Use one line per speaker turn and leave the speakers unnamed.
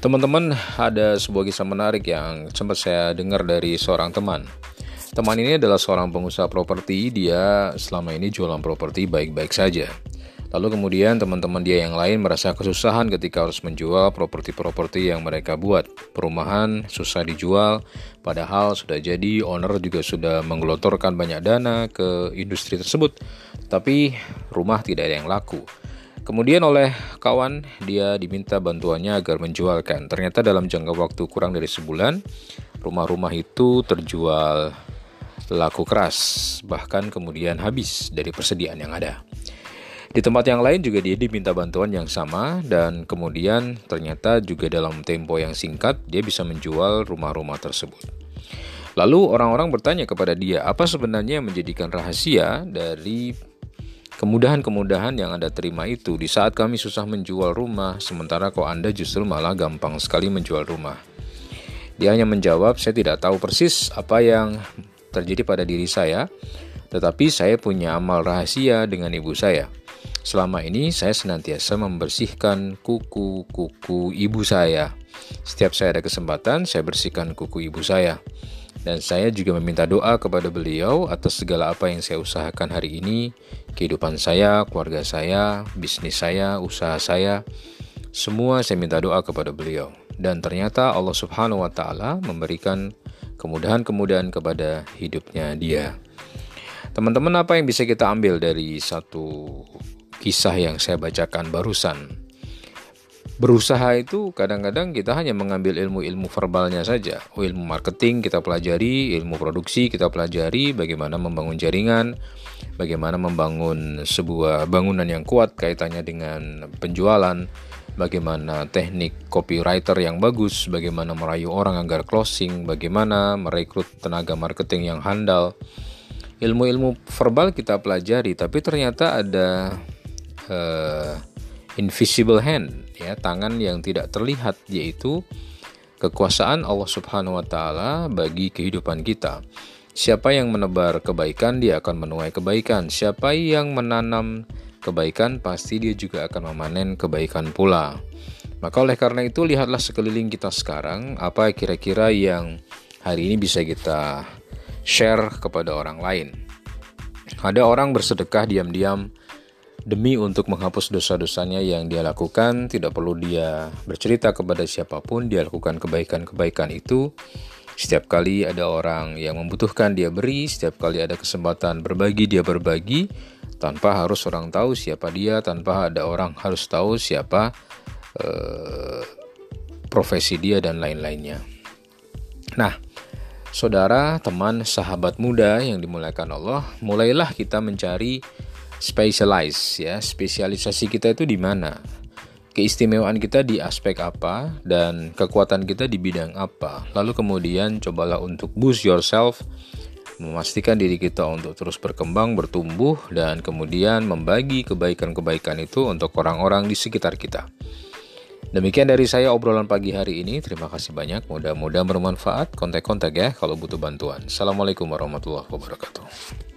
Teman-teman, ada sebuah kisah menarik yang sempat saya dengar dari seorang teman. Teman ini adalah seorang pengusaha properti, dia selama ini jualan properti baik-baik saja. Lalu kemudian teman-teman dia yang lain merasa kesusahan ketika harus menjual properti-properti yang mereka buat. Perumahan susah dijual, padahal sudah jadi, owner juga sudah menggelotorkan banyak dana ke industri tersebut. Tapi rumah tidak ada yang laku. Kemudian oleh kawan dia diminta bantuannya agar menjualkan. Ternyata dalam jangka waktu kurang dari sebulan, rumah-rumah itu terjual laku keras, bahkan kemudian habis dari persediaan yang ada. Di tempat yang lain juga dia diminta bantuan yang sama dan kemudian ternyata juga dalam tempo yang singkat dia bisa menjual rumah-rumah tersebut. Lalu orang-orang bertanya kepada dia, apa sebenarnya yang menjadikan rahasia dari Kemudahan-kemudahan yang Anda terima itu di saat kami susah menjual rumah, sementara kok Anda justru malah gampang sekali menjual rumah. Dia hanya menjawab, saya tidak tahu persis apa yang terjadi pada diri saya, tetapi saya punya amal rahasia dengan ibu saya. Selama ini saya senantiasa membersihkan kuku-kuku ibu saya. Setiap saya ada kesempatan, saya bersihkan kuku ibu saya. Dan saya juga meminta doa kepada beliau atas segala apa yang saya usahakan hari ini, kehidupan saya, keluarga saya, bisnis saya, usaha saya, semua saya minta doa kepada beliau. Dan ternyata Allah Subhanahu wa taala memberikan kemudahan-kemudahan kepada hidupnya dia. Teman-teman, apa yang bisa kita ambil dari satu kisah yang saya bacakan barusan? berusaha itu kadang-kadang kita hanya mengambil ilmu-ilmu verbalnya saja. Oh, ilmu marketing kita pelajari, ilmu produksi kita pelajari, bagaimana membangun jaringan, bagaimana membangun sebuah bangunan yang kuat kaitannya dengan penjualan, bagaimana teknik copywriter yang bagus, bagaimana merayu orang agar closing, bagaimana merekrut tenaga marketing yang handal. Ilmu-ilmu verbal kita pelajari, tapi ternyata ada uh, invisible hand ya tangan yang tidak terlihat yaitu kekuasaan Allah Subhanahu wa taala bagi kehidupan kita. Siapa yang menebar kebaikan dia akan menuai kebaikan. Siapa yang menanam kebaikan pasti dia juga akan memanen kebaikan pula. Maka oleh karena itu lihatlah sekeliling kita sekarang apa kira-kira yang hari ini bisa kita share kepada orang lain. Ada orang bersedekah diam-diam demi untuk menghapus dosa-dosanya yang dia lakukan, tidak perlu dia bercerita kepada siapa pun, dia lakukan kebaikan-kebaikan itu. Setiap kali ada orang yang membutuhkan, dia beri. Setiap kali ada kesempatan berbagi, dia berbagi, tanpa harus orang tahu siapa dia, tanpa ada orang harus tahu siapa uh, profesi dia dan lain-lainnya. Nah, saudara, teman, sahabat muda yang dimuliakan Allah, mulailah kita mencari specialize ya spesialisasi kita itu di mana keistimewaan kita di aspek apa dan kekuatan kita di bidang apa lalu kemudian cobalah untuk boost yourself memastikan diri kita untuk terus berkembang bertumbuh dan kemudian membagi kebaikan-kebaikan itu untuk orang-orang di sekitar kita Demikian dari saya obrolan pagi hari ini. Terima kasih banyak. Mudah-mudahan bermanfaat. Kontak-kontak ya kalau butuh bantuan. Assalamualaikum warahmatullahi wabarakatuh.